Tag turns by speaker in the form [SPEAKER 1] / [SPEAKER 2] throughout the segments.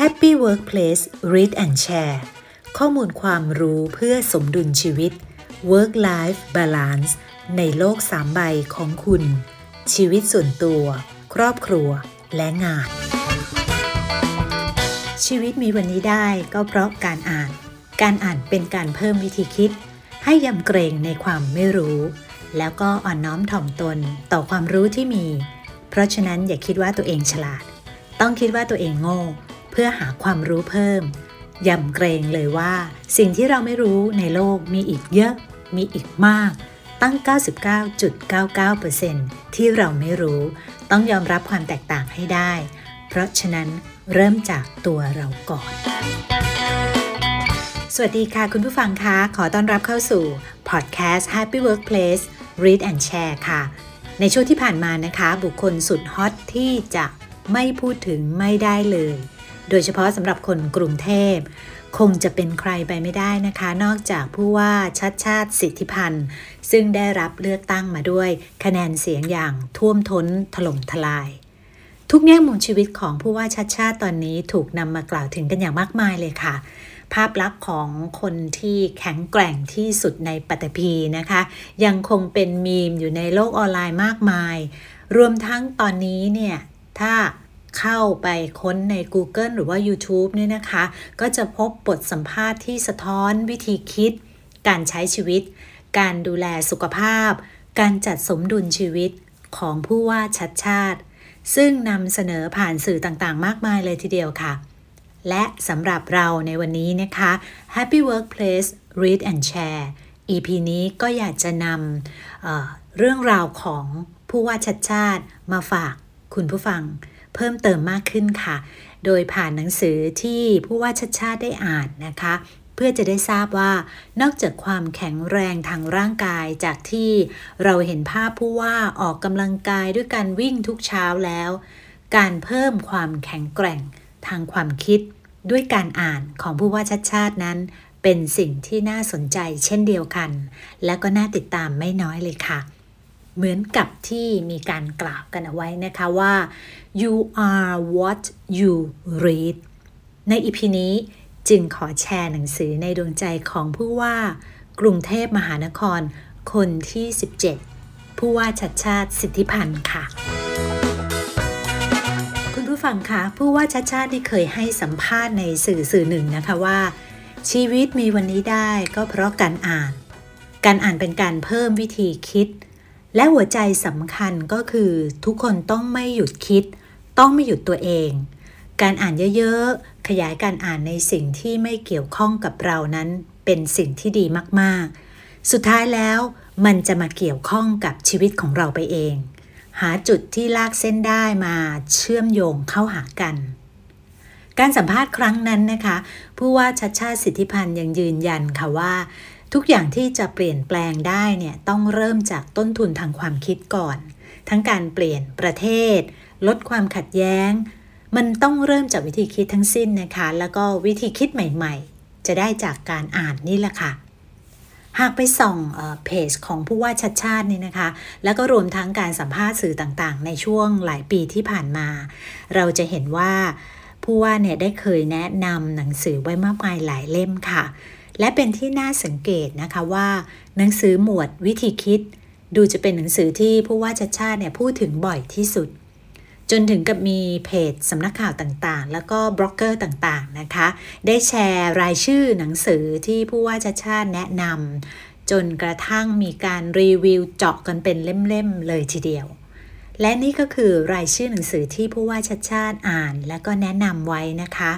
[SPEAKER 1] Happy Workplace Read and Share ข้อมูลความรู้เพื่อสมดุลชีวิต Work Life Balance ในโลกสามใบของคุณ ชีวิตส่วนตัว ครอบครัว และงาน ชีวิตมีวันนี้ได้ก็เพราะการอ่าน การอ่านเป็นการเพิ่มวิธีคิด ให้ยำเกรงในความไม่รู้ แล้วก็อ่อนน้อมถ่อมตนต่อความรู้ที่มี เพราะฉะนั้นอย่าคิดว่าตัวเองฉลาด ต้องคิดว่าตัวเองโง่ เพื่อหาความรู้เพิ่มยำเกรงเลยว่า สิ่งที่เราไม่รู้ในโลกมีอีกเยอะ มีอีกมาก ตั้ง 99.99%ที่เราไม่รู้ ต้องยอมรับความแตกต่างให้ได้ เพราะฉะนั้นเริ่มจากตัวเราก่อน สวัสดีค่ะคุณผู้ฟังคะ ขอต้อนรับเข้าสู่ Podcast Happy Workplace Read and Share ค่ะ ในช่วงที่ผ่านมานะคะ บุคคลสุดฮอตที่จะไม่พูดถึงไม่ได้เลย โดยเฉพาะสำหรับคนกรุงเทพ คงจะเป็นใครไปไม่ได้นะคะ นอกจากผู้ว่าชัดชาติสิทธิพันธ์ ซึ่งได้รับเลือกตั้งมาด้วยคะแนนเสียงอย่างท่วมท้นถล่มทลาย ทุกแง่มุมชีวิตของผู้ว่าชัดชาติตอนนี้ถูกนำมากล่าวถึงกันอย่างมากมายเลยค่ะภาพลักษณ์ของคนที่แข็งแกร่งที่สุดในปัตตภีนะคะ ยังคงเป็นมีมอยู่ในโลกออนไลน์มากมาย รวมทั้งตอนนี้เนี่ย ถ้า เข้าไปค้นใน Google หรือว่า YouTube เนี่ยนะคะ ก็จะพบบทสัมภาษณ์ที่สะท้อนวิธีคิด การใช้ชีวิต การดูแลสุขภาพ การจัดสมดุลชีวิตของผู้ว่าชัดชาติ ซึ่งนำเสนอผ่านสื่อต่างๆ มากมายเลยทีเดียวค่ะ และสำหรับเราในวันนี้นะคะ Happy Workplace Read and Share EP นี้ก็อยากจะนำเเรื่องราวของผู้ว่าชัดชาติมาฝากคุณผู้ฟัง เพิ่มเติมมากขึ้นค่ะ โดยผ่านหนังสือที่ผู้ว่าชัดชาติได้อ่านนะคะ เพื่อจะได้ทราบว่านอกจากความแข็งแรงทางร่างกายจากที่เราเห็นภาพผู้ว่าออกกำลังกายด้วยการวิ่งทุกเช้าแล้ว การเพิ่มความแข็งแกร่งทางความคิดด้วยการอ่านของผู้ว่าชัดชาตินั้น เป็นสิ่งที่น่าสนใจเช่นเดียวกัน และก็น่าติดตามไม่น้อยเลยค่ะ เหมือนกับที่มีการกล่าวกันเอาไว้นะคะว่า you are what you read ในอีพีนี้จึงขอแชร์หนังสือในดวงใจของผู้ว่า กรุงเทพมหานคร คนที่ 17 ผู้ว่าชัดชาติสิทธิพันธ์ค่ะ คุณผู้ฟังคะผู้ว่าชัดชาติที่เคยให้สัมภาษณ์ในสื่อสื่อหนึ่งนะคะว่า ชีวิตมีวันนี้ได้ก็เพราะการอ่าน การอ่านเป็นการเพิ่มวิธีคิด และหัวใจสำคัญก็คือทุกคนต้องไม่หยุดคิด ต้องไม่หยุดตัวเอง การอ่านเยอะๆ ขยายการอ่านในสิ่งที่ไม่เกี่ยวข้องกับเรานั้น เป็นสิ่งที่ดีมากๆ สุดท้ายแล้วมันจะมาเกี่ยวข้องกับชีวิตของเราไปเอง หาจุดที่ลากเส้นได้มาเชื่อมโยงเข้าหากัน การสัมภาษณ์ครั้งนั้นนะคะ ผู้ว่าชัดชาติสิทธิพันธ์ยังยืนยันค่ะว่า ทุกอย่างที่จะเปลี่ยนแปลงได้เนี่ยต้องเริ่มจากต้นทุนทางความคิดก่อน ทั้งการเปลี่ยนประเทศ ลดความขัดแย้ง มันต้องเริ่มจากวิธีคิดทั้งสิ้นนะคะ แล้วก็วิธีคิดใหม่ๆ จะได้จากการอ่านนี่แหละค่ะ หากไปส่องเพจของผู้ว่าชัดชาตินี่นะคะ แล้วก็รวมทั้งการสัมภาษณ์สื่อต่างๆ ในช่วงหลายปีที่ผ่านมา เราจะเห็นว่าผู้ว่าเนี่ยได้เคยแนะนำหนังสือไว้มากมายหลายเล่มค่ะ และเป็นที่น่าสังเกตนะคะว่า หนังสือหมวดวิธีคิด ดูจะเป็นหนังสือที่ผู้ว่าชัดชาติเนี่ยพูดถึงบ่อยที่สุด จนถึงกับมีเพจสำนักข่าวต่างๆ แล้วก็บล็อกเกอร์ต่างๆนะคะ ได้แชร์รายชื่อหนังสือที่ผู้ว่าชาชาติแนะนำจนกระทั่งมีการรีวิวเจาะกันเป็นเล่มๆเลยทีเดียวและนี่ก็คือรายชื่อหนังสือที่ผู้ว่าชาชาติอ่าน และก็แนะนำไว้นะคะ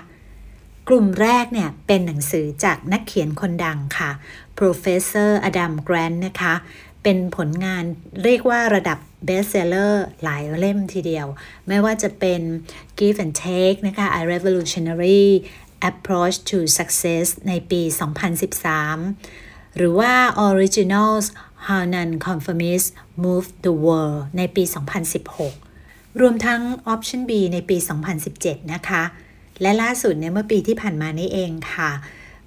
[SPEAKER 1] กลุ่มแรกเนี่ยเป็นหนังสือจากนักเขียนคนดังค่ะ Professor Adam Grant นะคะ เป็นผลงานเรียกว่าระดับ bestseller หลายเล่มทีเดียว ไม่ว่าจะเป็น Give and Take นะคะ A Revolutionary Approach to Success ในปี 2013 หรือว่า Originals How Non-Conformists Move the World ในปี 2016 รวมทั้ง Option B ในปี 2017 นะคะ และล่าสุดเนี่ยเมื่อปีที่ผ่านมานี้เองค่ะ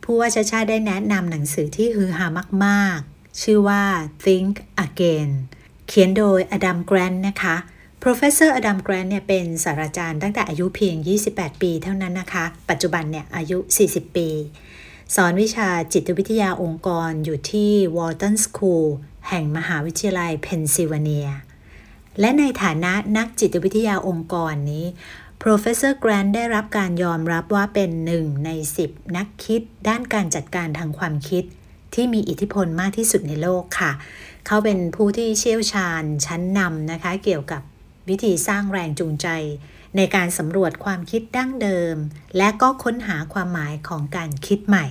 [SPEAKER 1] ผู้ว่าชาชาได้แนะนำหนังสือที่ฮือฮามาก ๆ ชื่อว่า Think Again เขียนโดยอดัมแกรนนะคะ Professor Adam Grant เนี่ยเป็นศาสตราจารย์ตั้งแต่อายุเพียง 28 ปีเท่านั้นนะคะ ปัจจุบันเนี่ยอายุ 40 ปี สอนวิชาจิตวิทยาองค์กรอยู่ที่ Wharton School แห่งมหาวิทยาลัยเพนซิลเวเนีย และในฐานะนักจิตวิทยาองค์กรนี้ Professor Grant ได้รับการยอมรับว่าเป็นหนึ่งใน 10 นักคิด ด้านการจัดการทางความคิด ที่มีอิทธิพลมากที่สุดในโลกค่ะ เขาเป็นผู้ที่เชี่ยวชาญชั้นนำนะคะ เกี่ยวกับวิธีสร้างแรงจูงใจ ในการสำรวจความคิดดั้งเดิม และก็ค้นหาความหมายของการคิดใหม่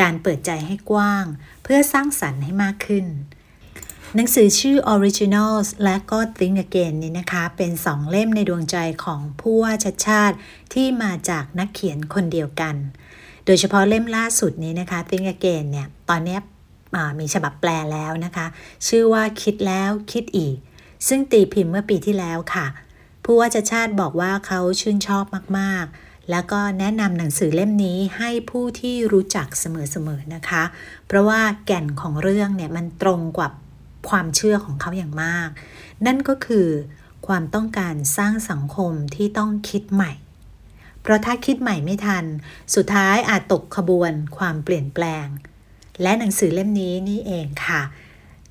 [SPEAKER 1] การเปิดใจให้กว้าง เพื่อสร้างสรรค์ให้มากขึ้น หนังสือชื่อ Originals และก็ Think Again นี่นะคะ เป็นสองเล่มในดวงใจของผู้ว่าชัดชาติที่มาจากนักเขียนคนเดียวกัน โดยเฉพาะเล่มล่าสุดนี้นะคะ Think Again เนี่ย ตอนนี้มีฉบับแปลแล้วนะคะ ชื่อว่าคิดแล้วคิดอีก ซึ่งตีพิมพ์เมื่อปีที่แล้วค่ะ ผู้ว่าจะชาติบอกว่าเขาชื่นชอบมากๆแล้วก็แนะนำหนังสือเล่มนี้ให้ผู้ที่รู้จักเสมอๆนะคะ เพราะว่าแก่นของเรื่องเนี่ยมันตรงกับ ความเชื่อของเขาอย่างมาก นั่นก็คือความต้องการสร้างสังคมที่ต้องคิดใหม่ เพราะถ้าคิดใหม่ไม่ทัน สุดท้ายอาจตกขบวนความเปลี่ยนแปลง และหนังสือเล่มนี้นี่เองค่ะ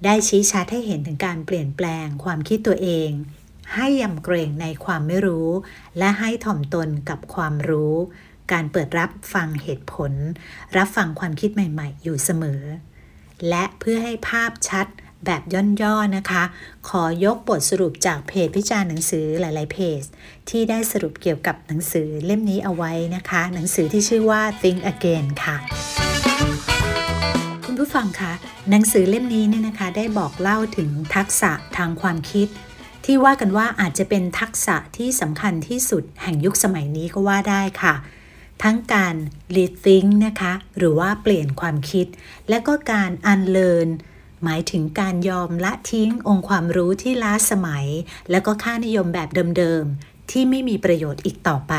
[SPEAKER 1] ได้ชี้ชัดให้เห็นถึงการเปลี่ยนแปลงความคิดตัวเอง ให้ยำเกรงในความไม่รู้ และให้ถ่อมตนกับความรู้ การเปิดรับฟังเหตุผล รับฟังความคิดใหม่ ๆ อยู่เสมอ และเพื่อให้ภาพชัด แบบย่นๆนะคะ ขอยกบทสรุปจากเพจพิจารณ์หนังสือหลาย ๆ เพจ ที่ได้สรุปเกี่ยวกับหนังสือเล่มนี้เอาไว้นะคะ หนังสือที่ชื่อว่า Think Again ค่ะ คุณผู้ฟังคะหนังสือเล่มนี้เนี่ยนะคะ ได้บอกเล่าถึงทักษะทางความคิด ที่ว่ากันว่าอาจจะเป็นทักษะที่สำคัญที่สุดแห่งยุคสมัยนี้ก็ว่าได้ค่ะทั้งการ rethink นะคะ หรือว่าเปลี่ยนความคิด และก็การ unlearn หมายถึงการยอมละทิ้งองค์ความรู้ที่ล้าสมัย และก็ค่านิยมแบบเดิมๆ ที่ไม่มีประโยชน์อีกต่อไป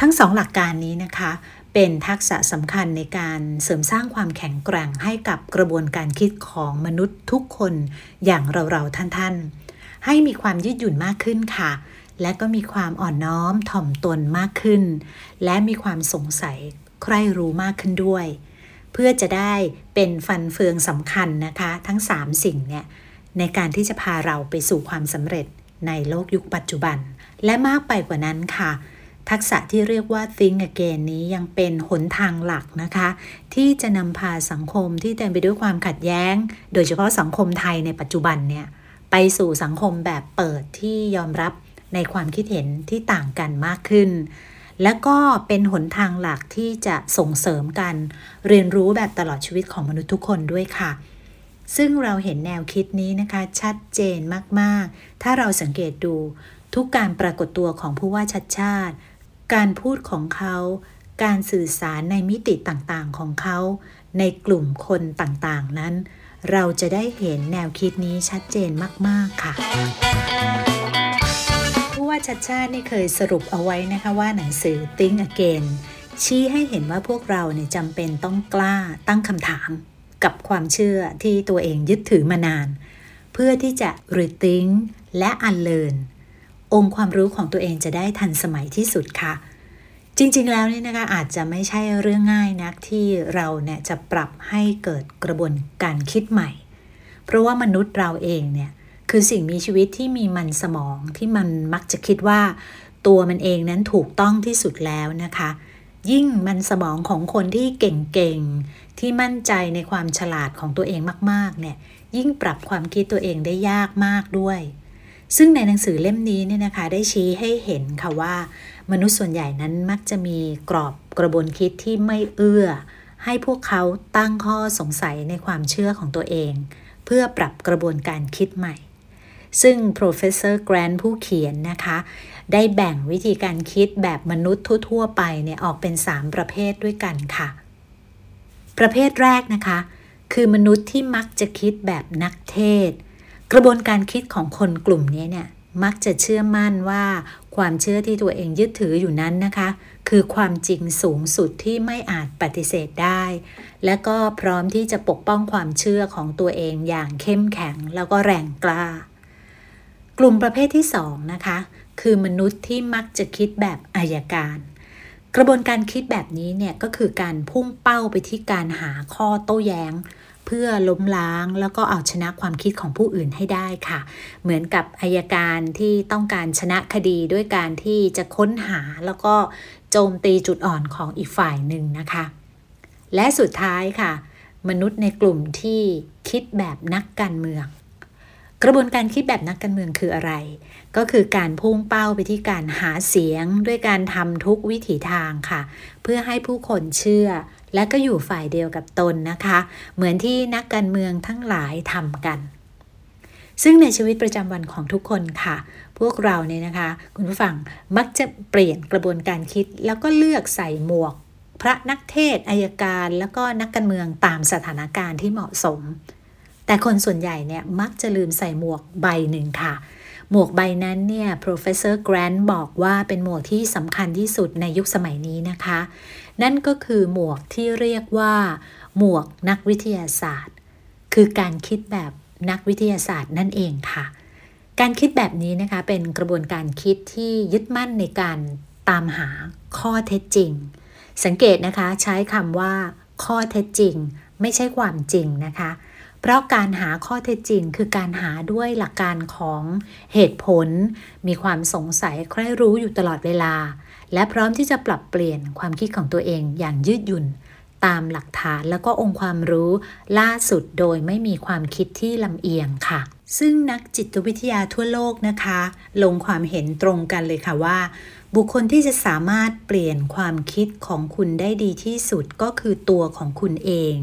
[SPEAKER 1] ทั้งสองหลักการนี้นะคะ เป็นทักษะสำคัญในการเสริมสร้างความแข็งแกร่งให้กับกระบวนการคิดของมนุษย์ทุกคนอย่างเราๆท่านๆ ให้มีความยืดหยุ่นมากขึ้นค่ะ และก็มีความอ่อนน้อมถ่อมตนมากขึ้น และมีความสงสัยใคร่รู้มากขึ้นด้วย เพื่อจะได้เป็นฟันเฟืองสำคัญนะคะ ทั้ง 3 สิ่งเนี่ยในการที่จะพาเราไปสู่ความสำเร็จในโลกยุคปัจจุบัน และมากไปกว่านั้นค่ะ ทักษะที่เรียกว่า think again นี้ยังเป็นหนทางหลักนะคะ ที่จะนำพาสังคมที่เต็มไปด้วยความขัดแย้ง โดยเฉพาะสังคมไทยในปัจจุบันเนี่ยไปสู่สังคมแบบเปิดที่ยอมรับในความคิดเห็นที่ต่างกันมากขึ้น และก็เป็นหนทางหลักที่จะส่งเสริมกันเรียนรู้แบบตลอดชีวิตของมนุษย์ทุกคนด้วยค่ะ ซึ่งเราเห็นแนวคิดนี้นะคะ ชัดเจนมากๆ ถ้าเราสังเกตดูทุกการปรากฏตัวของผู้ว่าชัดชาติ การพูดของเขา การสื่อสารในมิติต่างๆของเขา ในกลุ่มคนต่างๆนั้น เราจะได้เห็นแนวคิดนี้ชัดเจนมาก ๆ ค่ะ ชัดชาตินี่เคยสรุปเอาไว้นะคะว่าหนังสือ Think Again ชี้ให้เห็นว่าพวกเราเนี่ยจำเป็นต้องกล้าตั้งคำถาม กับความเชื่อที่ตัวเองยึดถือมานาน เพื่อที่จะ rethink และ unlearn องค์ความรู้ของตัวเองจะได้ทันสมัยที่สุดค่ะ จริงๆแล้วนี่นะคะอาจจะไม่ใช่เรื่องง่ายนักที่เราเนี่ยจะปรับให้เกิดกระบวนการคิดใหม่ เพราะว่ามนุษย์เราเองเนี่ย คือสิ่งมีชีวิตที่มีมันสมองที่มันมักจะคิดว่า ตัวมันเองนั้นถูกต้องที่สุดแล้วนะคะ ยิ่งมันสมองของคนที่เก่งๆ ที่มั่นใจในความฉลาดของตัวเองมากๆเนี่ยยิ่งปรับความคิดตัวเองได้ยากมากด้วย ซึ่งในหนังสือเล่มนี้เนี่ยนะคะ ได้ชี้ให้เห็นค่ะว่า มนุษย์ส่วนใหญ่นั้นมักจะมีกรอบกระบวนคิดที่ไม่เอื้อ ให้พวกเขาตั้งข้อสงสัยในความเชื่อของตัวเอง เพื่อปรับกระบวนการคิดใหม่ ซึ่ง professor Grant ผู้เขียนนะคะ ได้แบ่งวิธีการคิดแบบมนุษย์ทั่ว ๆ ไปเนี่ยออกเป็น 3 ประเภทด้วยกันค่ะ ประเภทแรกนะคะ คือมนุษย์ที่มักจะคิดแบบนักเทศ กระบวนการคิดของคนกลุ่มนี้เนี่ยมักจะเชื่อมั่นว่าความเชื่อที่ตัวเองยึดถืออยู่นั้นนะคะ คือความจริงสูงสุดที่ไม่อาจปฏิเสธได้ และก็พร้อมที่จะปกป้องความเชื่อของตัวเองอย่างเข้มแข็งแล้วก็แรงกล้า กลุ่มประเภทที่2นะคะคือมนุษย์ที่มักจะคิดแบบอายการ กระบวนการคิดแบบนี้เนี่ยก็คือการพุ่งเป้าไปที่การหาข้อโต้แย้ง เพื่อล้มล้างแล้วก็เอาชนะความคิดของผู้อื่นให้ได้ค่ะ เหมือนกับอายการที่ต้องการชนะคดีด้วยการที่จะค้นหาแล้วก็โจมตีจุดอ่อนของอีกฝ่ายหนึ่งนะคะ และสุดท้ายค่ะ มนุษย์ในกลุ่มที่คิดแบบนักการเมือง กระบวนการคิดแบบนักการเมืองคืออะไร ก็คือการพุ่งเป้าไปที่การหาเสียงด้วยการทำทุกวิถีทางค่ะ เพื่อให้ผู้คนเชื่อ และก็อยู่ฝ่ายเดียวกับตนนะคะ เหมือนที่นักการเมืองทั้งหลายทำกัน ซึ่งในชีวิตประจำวันของทุกคนค่ะ พวกเราเนี่ยนะคะ คุณผู้ฟังมักจะเปลี่ยนกระบวนการคิด แล้วก็เลือกใส่หมวก พระนักเทศอายการ แล้วก็นักการเมืองตามสถานการณ์ที่เหมาะสม แต่คนส่วนใหญ่เนี่ยมักจะลืมใส่หมวกใบหนึ่งค่ะ หมวกใบนั้นเนี่ย professor Grant บอกว่าเป็นหมวกที่สำคัญที่สุดในยุคสมัยนี้นะคะ นั่นก็คือหมวกที่เรียกว่า หมวกนักวิทยาศาสตร์ คือการคิดแบบนักวิทยาศาสตร์นั่นเองค่ะ การคิดแบบนี้นะคะเป็นกระบวนการคิดที่ยึดมั่นในการตามหาข้อเท็จจริง สังเกตนะคะใช้คำว่า ข้อเท็จจริง ไม่ใช่ความจริงนะคะ เพราะการหาข้อเท็จจริงคือการหาด้วยหลักการของเหตุผล มีความสงสัยใคร่รู้อยู่ตลอดเวลา และพร้อมที่จะปรับเปลี่ยนความคิดของตัวเองอย่างยืดหยุ่น ตามหลักฐานแล้วก็องค์ความรู้ล่าสุดโดยไม่มีความคิดที่ลำเอียงค่ะ ซึ่งนักจิตวิทยาทั่วโลกนะคะ ลงความเห็นตรงกันเลยค่ะว่า บุคคลที่จะสามารถเปลี่ยนความคิดของคุณได้ดีที่สุดก็คือตัวของคุณเอง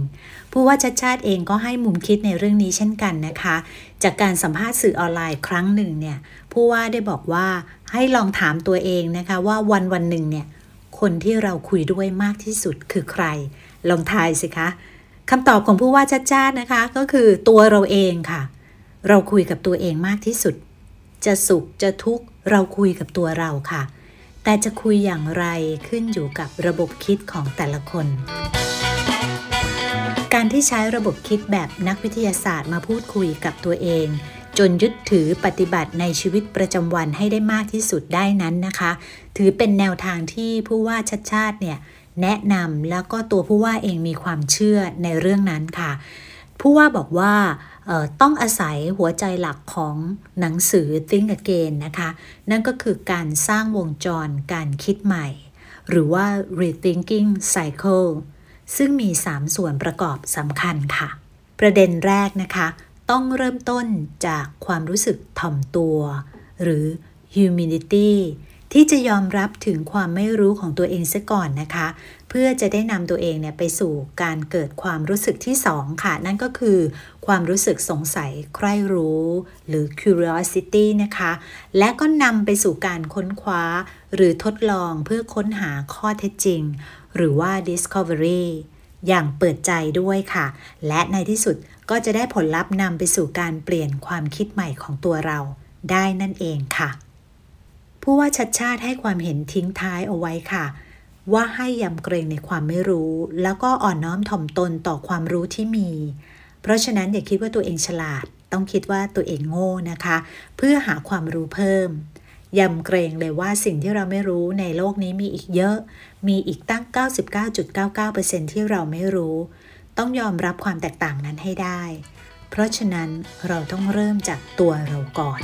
[SPEAKER 1] ผู้ว่าชัดชาติเองก็ให้มุมคิดในเรื่องนี้เช่นกันนะคะ จากการสัมภาษณ์สื่อออนไลน์ครั้งหนึ่งเนี่ยผู้ว่าได้บอกว่าให้ลองถามตัวเองนะคะว่าวันวันหนึ่งเนี่ยคนที่เราคุยด้วยมากที่สุดคือใคร ลองทายสิคะคำตอบของผู้ว่าชัดชาตินะคะ ก็คือตัวเราเองค่ะ เราคุยกับตัวเองมากที่สุด จะสุขจะทุกข์เราคุยกับตัวเราค่ะ แต่จะคุยอย่างไรขึ้นอยู่กับระบบคิดของแต่ละคน การที่ใช้ระบบคิดแบบนักวิทยาศาสตร์มาพูดคุยกับตัวเอง จนยึดถือปฏิบัติในชีวิตประจำวันให้ได้มากที่สุดได้นั้นนะคะ ถือเป็นแนวทางที่ผู้ว่าชัดชาติเนี่ยแนะนำแล้วก็ตัวผู้ว่าเองมีความเชื่อในเรื่องนั้นค่ะ ผู้ว่าบอกว่าต้องอาศัยหัวใจหลักของหนังสือ Think Again นะคะ นั่นก็คือการสร้างวงจรการคิดใหม่ หรือว่า rethinking cycle ซึ่งมี 3 ส่วนประกอบสำคัญค่ะ ประเด็นแรกนะคะ ต้องเริ่มต้นจากความรู้สึกถ่อมตัว หรือ humility ที่จะยอมรับถึงความไม่รู้ของตัวเองซะก่อนนะคะ เพื่อจะได้นำตัวเองเนี่ยไปสู่การเกิดความรู้สึกที่สองค่ะ นั่นก็คือความรู้สึกสงสัยใคร่รู้หรือ curiosity นะคะ และก็นำไปสู่การค้นคว้า หรือทดลองเพื่อค้นหาข้อเท็จจริง หรือว่า discovery อย่างเปิดใจด้วยค่ะ และในที่สุดก็จะได้ผลลัพธ์นำไปสู่การเปลี่ยนความคิดใหม่ของตัวเราได้นั่นเองค่ะ ผู้ว่าชัดชาติให้ความเห็นทิ้งท้ายเอาไว้ค่ะ ว่าให้ยำเกรงในความไม่รู้ แล้วก็อ่อนน้อมถ่อมตนต่อความรู้ที่มี เพราะฉะนั้นอย่าคิดว่าตัวเองฉลาด ต้องคิดว่าตัวเองโง่นะคะ เพื่อหาความรู้เพิ่มยำเกรงเลยว่าสิ่งที่เราไม่รู้ในโลกนี้มีอีกเยอะ มีอีกตั้ง 99.99%ที่เราไม่รู้ ต้องยอมรับความแตกต่างนั้นให้ได้ เพราะฉะนั้นเราต้องเริ่มจากตัวเราก่อน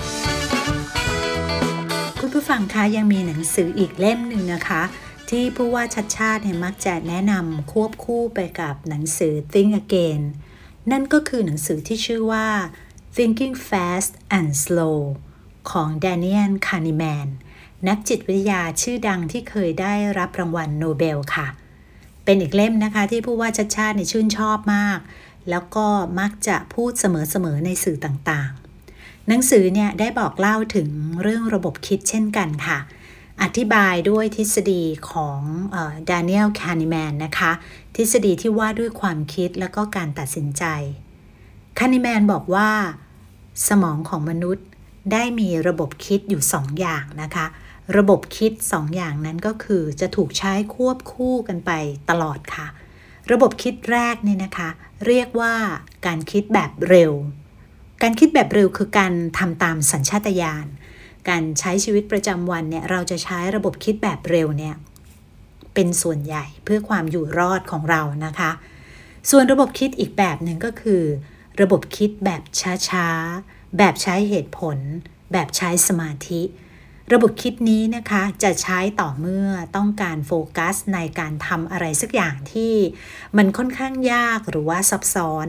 [SPEAKER 1] ผู้ฟังคะยังมีหนังสืออีกเล่มหนึ่งนะคะ ที่ผู้ว่าชัดชาติเนี่ยมักจะแนะนำควบคู่ไปกับหนังสือ Think Again นั่นก็คือหนังสือที่ชื่อว่า Thinking Fast and Slow ของแดเนียลคาห์เนแมนนักจิตวิทยาชื่อดังที่เคยได้รับรางวัลโนเบลค่ะ เป็นอีกเล่มนะคะที่ผู้ว่าชัชชาติเนี่ยชื่นชอบมาก แล้วก็มักจะพูดเสมอๆในสื่อต่างๆ หนังสือเนี่ยได้บอกเล่าถึงเรื่องระบบคิดเช่นกันค่ะ อธิบายด้วยทฤษฎีของแดเนียลคาห์เนแมนนะคะ ทฤษฎีที่ว่าด้วยความคิดแล้วก็การตัดสินใจ คานิแมนบอกว่า สมองของมนุษย์ได้มีระบบคิดอยู่2ออย่างนะคะ ระบบคิด2อย่างนั้นก็คือจะถูกใช้ควบคู่กันไปตลอดค่ะ ระบบคิดแรกเนี่ยนะคะ เรียกว่าการคิดแบบเร็ว การคิดแบบเร็วคือการทำตามสัญชาตญาณ การใช้ชีวิตประจำวันเนี่ยเราจะใช้ระบบคิดแบบเร็วเนี่ยเป็นส่วนใหญ่เพื่อความอยู่รอดของเรานะคะ ส่วนระบบคิดอีกแบบหนึ่งก็คือ ระบบคิดแบบช้าๆ แบบใช้เหตุผล แบบใช้สมาธิ ระบบคิดนี้นะคะจะใช้ต่อเมื่อต้องการโฟกัสในการทำอะไรสักอย่างที่มันค่อนข้างยากหรือว่าซับซ้อน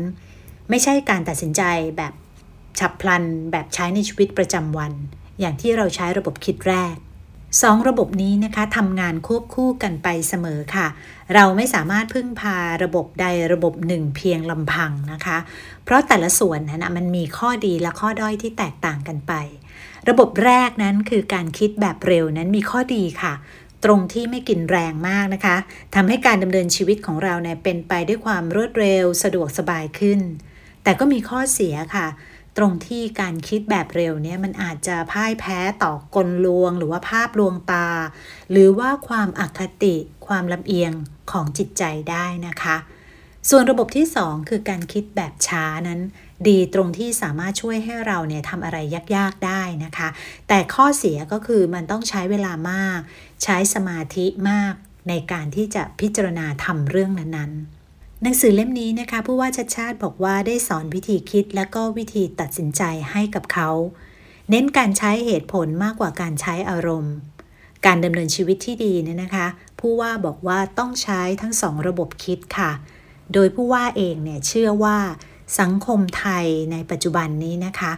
[SPEAKER 1] ไม่ใช่การตัดสินใจแบบ ฉับพลันแบบใช้ในชีวิตประจำวัน อย่างที่เราใช้ระบบคิดแรกสองระบบนี้นะคะทำงานควบคู่กันไปเสมอค่ะ เราไม่สามารถพึ่งพาระบบใดระบบหนึ่งเพียงลำพังนะคะ เพราะแต่ละส่วนนะมันมีข้อดีและข้อด้อยที่แตกต่างกันไป ระบบแรกนั้นคือการคิดแบบเร็วนั้นมีข้อดีค่ะ ตรงที่ไม่กินแรงมากนะคะทำให้การดำเนินชีวิตของเราเนี่ยเป็นไปด้วยความรวดเร็วสะดวกสบายขึ้น แต่ก็มีข้อเสียค่ะ ตรงที่การคิดแบบเร็วเนี่ยมันอาจจะพ่ายแพ้ต่อกลลวง หรือว่าภาพลวงตา หรือว่าความอคติความลำเอียงของจิตใจได้นะคะ ส่วนระบบที่ 2 คือการคิดแบบช้านั้น ดีตรงที่สามารถช่วยให้เราเนี่ยทำอะไรยากๆได้นะคะ แต่ข้อเสียก็คือมันต้องใช้เวลามาก ใช้สมาธิมากในการที่จะพิจารณาทำเรื่องนั้นๆ หนังสือเล่มนี้นะคะผู้ว่าชัดชาติบอกว่าได้สอนวิธีคิดและก็วิธีตัดสินใจให้กับเขา เน้นการใช้เหตุผลมากกว่าการใช้อารมณ์ การดำเนินชีวิตที่ดีเนี่ยนะคะ ผู้ว่าบอกว่าต้องใช้ทั้งสองระบบคิดค่ะ โดยผู้ว่าเองเนี่ยเชื่อว่าสังคมไทยในปัจจุบันนี้นะคะ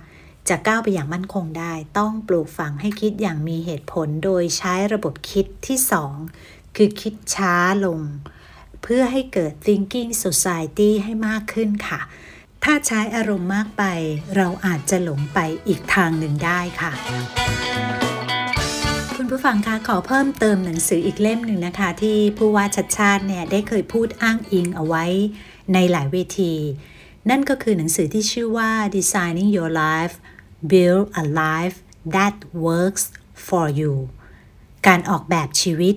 [SPEAKER 1] จะก้าวไปอย่างมั่นคงได้ ต้องปลูกฝังให้คิดอย่างมีเหตุผล โดยใช้ระบบคิดที่สองคือคิดช้าลง เพื่อให้เกิด thinking society ให้มากขึ้นค่ะ ถ้าใช้อารมณ์มากไป เราอาจจะหลงไปอีกทางหนึ่งได้ค่ะคุณผู้ฟังคะขอเพิ่มเติมหนังสืออีกเล่มหนึ่งนะคะ ที่ผู้ว่าชัดชาติเนี่ยได้เคยพูดอ้างอิงเอาไว้ในหลายเวที นั่นก็คือหนังสือที่ชื่อว่า Designing Your Life Build a Life That Works for You การออกแบบชีวิต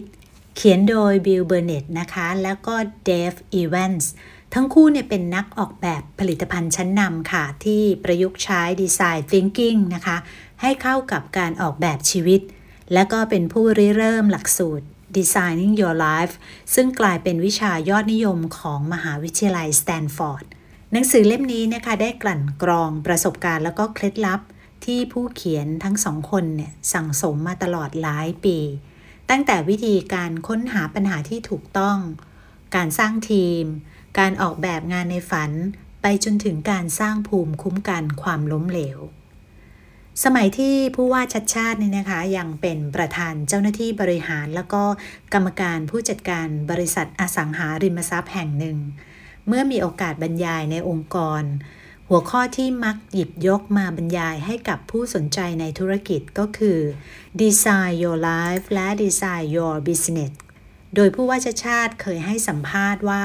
[SPEAKER 1] เขียนโดยบิลเบอร์เน็ตนะคะ แล้วก็เดฟอีแวนส์ทั้งคู่เนี่ยเป็นนักออกแบบผลิตภัณฑ์ชั้นนำค่ะ ที่ประยุกต์ใช้ดีไซน์ Thinking นะคะ ให้เข้ากับการออกแบบชีวิต และก็เป็นผู้ริเริ่มหลักสูตร Designing Your Life ซึ่งกลายเป็นวิชายอดนิยมของมหาวิทยาลัยสแตนฟอร์ดหนังสือเล่มนี้นะคะได้กลั่นกรองประสบการณ์แล้วก็เคล็ดลับ ที่ผู้เขียนทั้งสองคนเนี่ยสั่งสมมาตลอดหลายปี ตั้งแต่วิธีการค้นหาปัญหาที่ถูกต้อง การสร้างทีม การออกแบบงานในฝัน ไปจนถึงการสร้างภูมิคุ้มกันความล้มเหลว สมัยที่ผู้ว่าชัดชาตินี่นะคะ ยังเป็นประธานเจ้าหน้าที่บริหาร แล้วก็กรรมการผู้จัดการบริษัทอสังหาริมทรัพย์แห่งหนึ่ง เมื่อมีโอกาสบรรยายในองค์กร หัวข้อที่มักหยิบยกมาบรรยายให้กับผู้สนใจในธุรกิจก็คือ Design Your Life และ Design Your Business โดยผู้ว่าชาชาติเคยให้สัมภาษณ์ว่า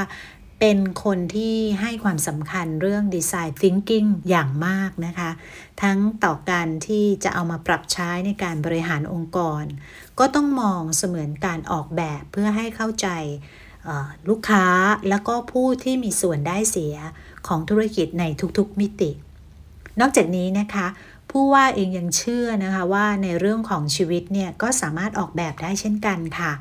[SPEAKER 1] เป็นคนที่ให้ความสำคัญเรื่อง Design Thinking อย่างมากนะคะ ทั้งต่อการที่จะเอามาปรับใช้ในการบริหารองค์กร ก็ต้องมองเสมือนการออกแบบเพื่อให้เข้าใจลูกค้าแล้วก็ผู้ที่มีส่วนได้เสีย ของธุรกิจในทุกๆมิติ นอกจากนี้นะคะ ผู้ว่าเองยังเชื่อนะคะว่าในเรื่องของชีวิตเนี่ยก็สามารถออกแบบได้เช่นกันค่ะ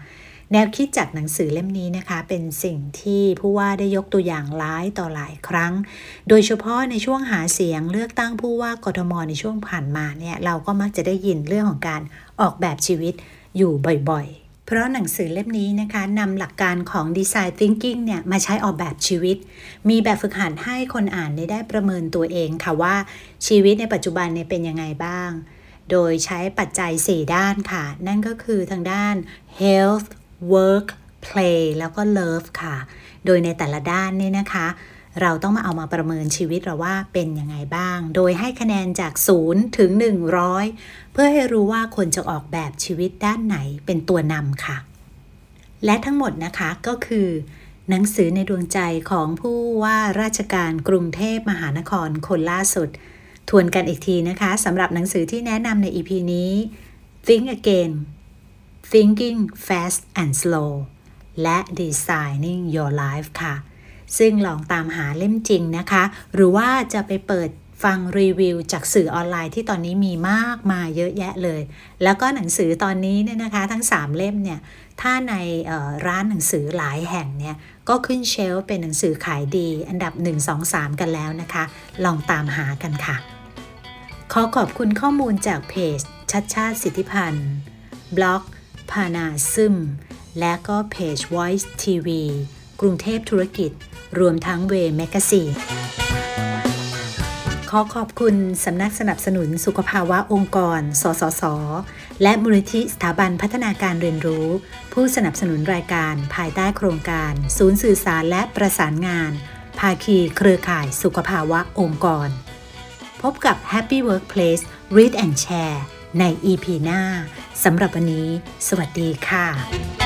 [SPEAKER 1] แนวคิดจากหนังสือเล่มนี้นะคะ เป็นสิ่งที่ผู้ว่าได้ยกตัวอย่างหลายต่อหลายครั้ง โดยเฉพาะในช่วงหาเสียงเลือกตั้งผู้ว่ากทมในช่วงผ่านมาเนี่ยเราก็มักจะได้ยินเรื่องของการออกแบบชีวิตอยู่บ่อยๆ เพราะหนังสือเล่มนี้นะคะนำหลักการของ Design Thinking เนี่ยมาใช้ออกแบบชีวิต มีแบบฝึกหัดให้คนอ่านได้ประเมินตัวเองค่ะว่าชีวิตในปัจจุบันเนี่ยเป็นยังไงบ้าง โดยใช้ปัจจัย 4 ด้านค่ะ นั่นก็คือทางด้าน health work play แล้วก็ love ค่ะ โดยในแต่ละด้านนี่นะคะ เราต้องมาเอามาประเมินชีวิตเราว่าเป็นยังไงบ้าง โดยให้คะแนนจาก 0 ถึง 100 เพื่อให้รู้ว่าคนจะออกแบบชีวิตด้านไหนเป็นตัวนำค่ะ และทั้งหมดนะคะก็คือ หนังสือในดวงใจของผู้ว่าราชการกรุงเทพมหานครคนล่าสุด ทวนกันอีกทีนะคะสำหรับหนังสือที่แนะนำใน EP นี้ Think Again Thinking Fast and Slow และ Designing Your Life ค่ะ ซึ่งลองตามหาเล่มจริงนะคะ หรือว่าจะไปเปิดฟังรีวิวจากสื่อออนไลน์ที่ตอนนี้มีมากมายเยอะแยะเลย แล้วก็หนังสือตอนนี้เนี่ยนะคะทั้ง 3 เล่มเนี่ย ถ้าในร้านหนังสือหลายแห่งเนี่ย ก็ขึ้นเชลเป็นหนังสือขายดี อันดับ 1 2 3 กันแล้วนะคะ ลองตามหากันค่ะ ขอขอบคุณข้อมูลจากเพจ ชัดชาติสิทธิพันธ์บล็อกพานาซึมและก็เพจ Voice TV กรุงเทพธุรกิจ รวมทั้งเวแมกซีนขอขอบคุณสำนักสนับสนุนสุขภาวะองค์กร สสส และมูลนิธิสถาบันพัฒนาการเรียนรู้ ผู้สนับสนุนรายการภายใต้โครงการ ศูนย์สื่อสารและประสานงาน ภาคีเครือข่ายสุขภาวะองค์กร พบกับ Happy Workplace Read and Share ใน EP หน้าสำหรับวันนี้ สวัสดีค่ะ